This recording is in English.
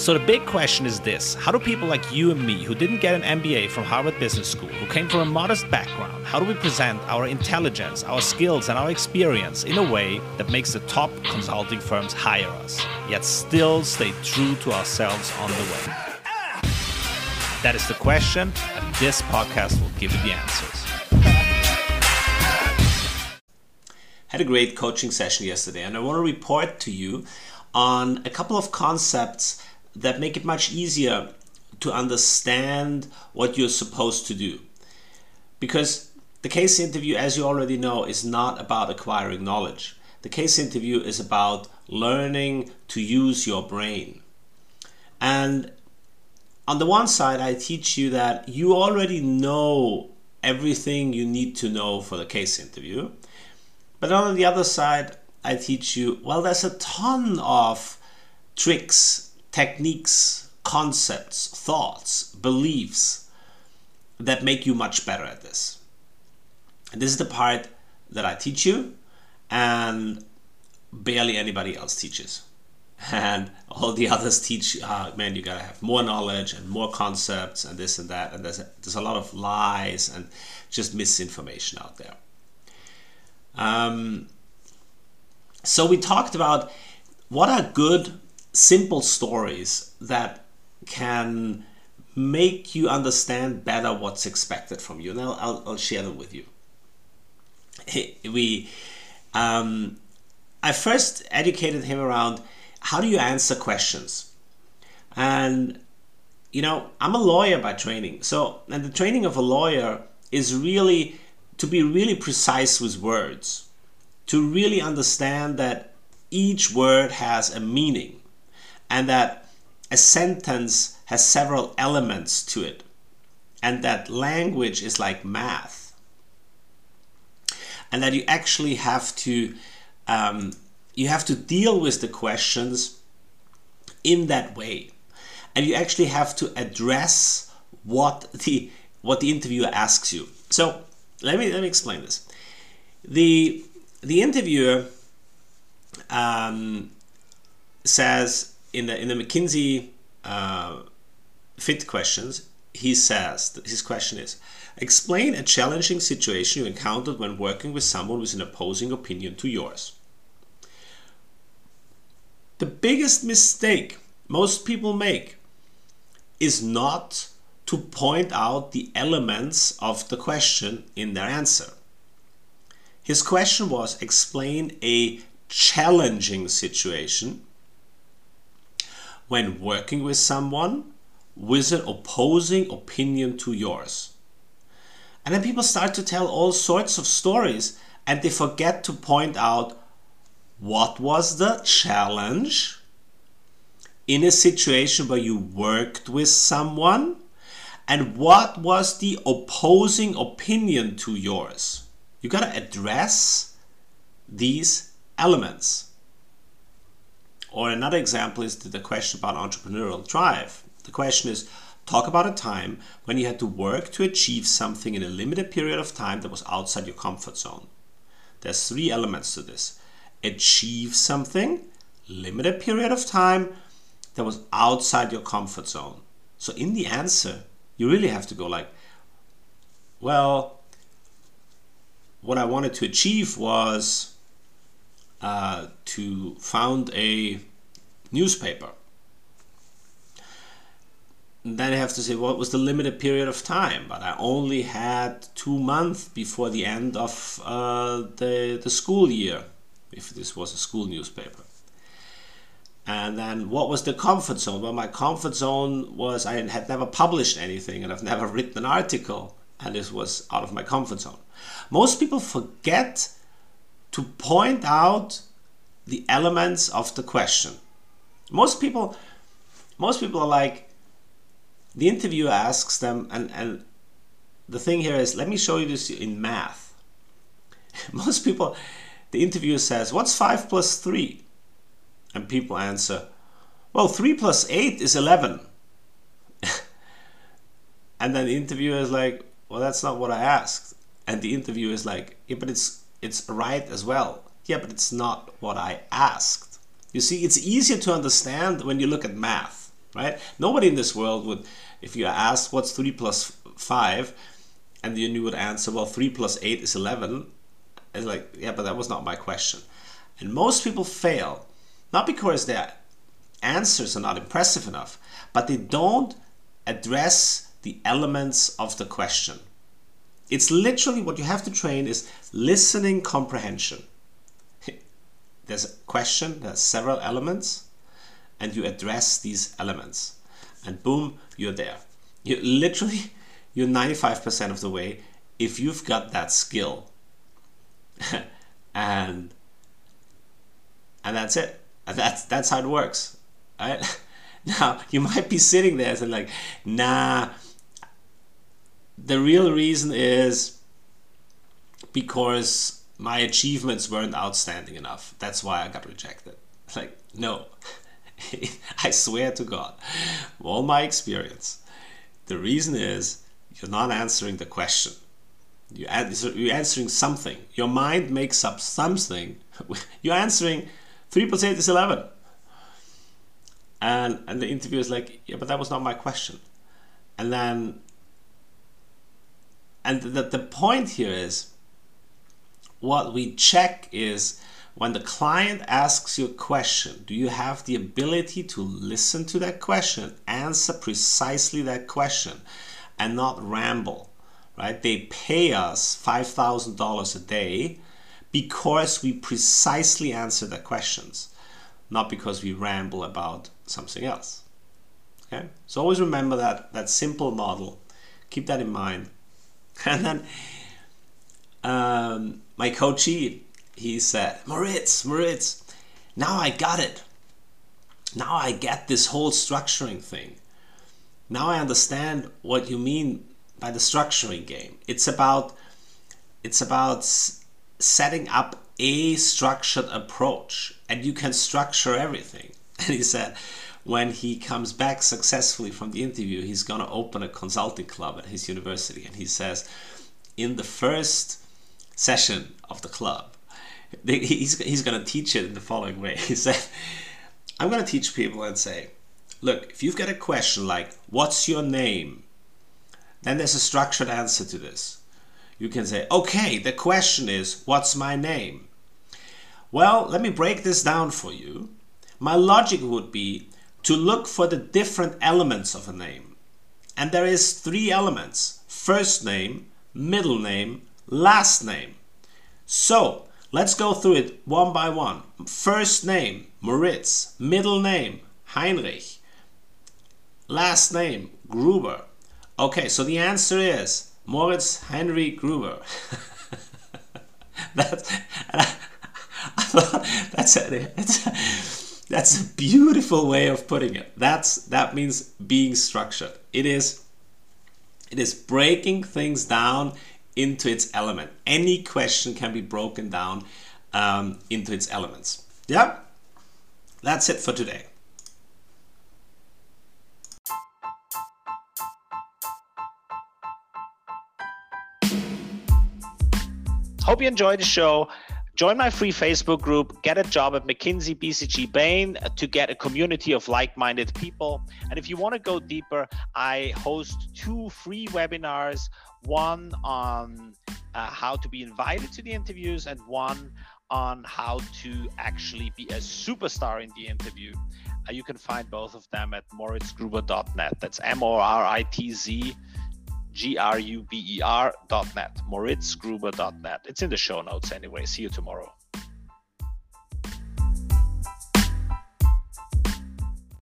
So the big question is this How do people like you and me, who didn't get an MBA from Harvard Business School, who came from a modest background, how do we present our intelligence, our skills, and our experience in a way that makes the top consulting firms hire us, yet still stay true to ourselves on the way? That is the question, and this podcast will give you the answers. Had a great coaching session yesterday, and I want to report to you on a couple of concepts that make it much easier to understand what you're supposed to do. Because the case interview, as you already know, is not about acquiring knowledge. The case interview is about learning to use your brain. And on the one side, I teach you that you already know everything you need to know for the case interview. But on the other side, I teach you, well, there's a ton of tricks techniques, concepts, thoughts, beliefs that make you much better at this. And this is the part that I teach you, and barely anybody else teaches. And all the others teach, uh, man, you gotta have more knowledge and more concepts and this and that. And there's a, there's a lot of lies and just misinformation out there. Um, so we talked about what are good simple stories that can make you understand better what's expected from you. And I'll, I'll, I'll share them with you. We, um, I first educated him around how do you answer questions, and you know I'm a lawyer by training. So and the training of a lawyer is really to be really precise with words, to really understand that each word has a meaning and that a sentence has several elements to it and that language is like math and that you actually have to um, you have to deal with the questions in that way and you actually have to address what the what the interviewer asks you. So let me let me explain this. The the interviewer um, says in the in the McKinsey uh, fit questions, he says his question is explain a challenging situation you encountered when working with someone with an opposing opinion to yours. The biggest mistake most people make is not to point out the elements of the question in their answer. His question was explain a challenging situation when working with someone with an opposing opinion to yours. And then people start to tell all sorts of stories and they forget to point out what was the challenge in a situation where you worked with someone and what was the opposing opinion to yours. You got to address these elements. Or another example is the question about entrepreneurial drive. The question is talk about a time when you had to work to achieve something in a limited period of time that was outside your comfort zone. There's three elements to this achieve something, limited period of time that was outside your comfort zone. So in the answer, you really have to go like, well, what I wanted to achieve was uh, to found a newspaper. Then I have to say what was the limited period of time, but I only had two months before the end of uh, the, the school year, if this was a school newspaper. And then what was the comfort zone? Well, my comfort zone was I had never published anything and I've never written an article, and this was out of my comfort zone. Most people forget to point out the elements of the question. Most people, most people are like, the interviewer asks them, and, and the thing here is, let me show you this in math. Most people, the interviewer says, what's 5 plus 3? And people answer, well, 3 plus 8 is 11. and then the interviewer is like, well, that's not what I asked. And the interviewer is like, yeah, but it's, it's right as well. Yeah, but it's not what I asked. You see, it's easier to understand when you look at math. right? Nobody in this world would, if you asked what's 3 plus 5, and then you would answer, well, 3 plus 8 is 11, it's like, yeah, but that was not my question. And most people fail, not because their answers are not impressive enough, but they don't address the elements of the question. It's literally what you have to train is listening comprehension. There's a question, there's several elements, and you address these elements. And boom, you're there. You literally you're 95% of the way if you've got that skill. and and that's it. That's that's how it works. Right? Now you might be sitting there and like, nah. The real reason is because my achievements weren't outstanding enough. That's why I got rejected. Like, no. I swear to God, all my experience, the reason is you're not answering the question. You you're answering something. Your mind makes up something. You're answering 3 plus 8 is 11. And, and the interviewer is like, yeah, but that was not my question. And then, and the, the point here is, what we check is when the client asks you a question, do you have the ability to listen to that question, answer precisely that question, and not ramble? Right? They pay us $5,000 a day because we precisely answer their questions, not because we ramble about something else. Okay? So always remember that that simple model. Keep that in mind. And then um, my coachee, he said, Moritz, Moritz, now I got it. Now I get this whole structuring thing. Now I understand what you mean by the structuring game. It's about it's about setting up a structured approach and you can structure everything. And he said when he comes back successfully from the interview, he's going to open a consulting club at his university and he says in the first session of the club, he's, he's going to teach it in the following way. He said, I'm going to teach people and say, look, if you've got a question like, what's your name? Then there's a structured answer to this. You can say, okay, the question is, what's my name? Well, let me break this down for you. My logic would be to look for the different elements of a name. And there is three elements, first name, middle name, last name. So let's go through it one by one. First name, Moritz. Middle name, Heinrich. Last name, Gruber. Okay, so the answer is Moritz Henry Gruber. that's, a, that's, a, that's a beautiful way of putting it. That's that means being structured. It is it is breaking things down into its element. Any question can be broken down um, into its elements. Yeah, that's it for today. Hope you enjoyed the show. Join my free Facebook group, Get a Job at McKinsey BCG Bain to get a community of like minded people. And if you want to go deeper, I host two free webinars one on uh, how to be invited to the interviews, and one on how to actually be a superstar in the interview. Uh, you can find both of them at moritzgruber.net. That's M O R I T Z G R U B E R.net. moritzgruber.net. It's in the show notes anyway. See you tomorrow.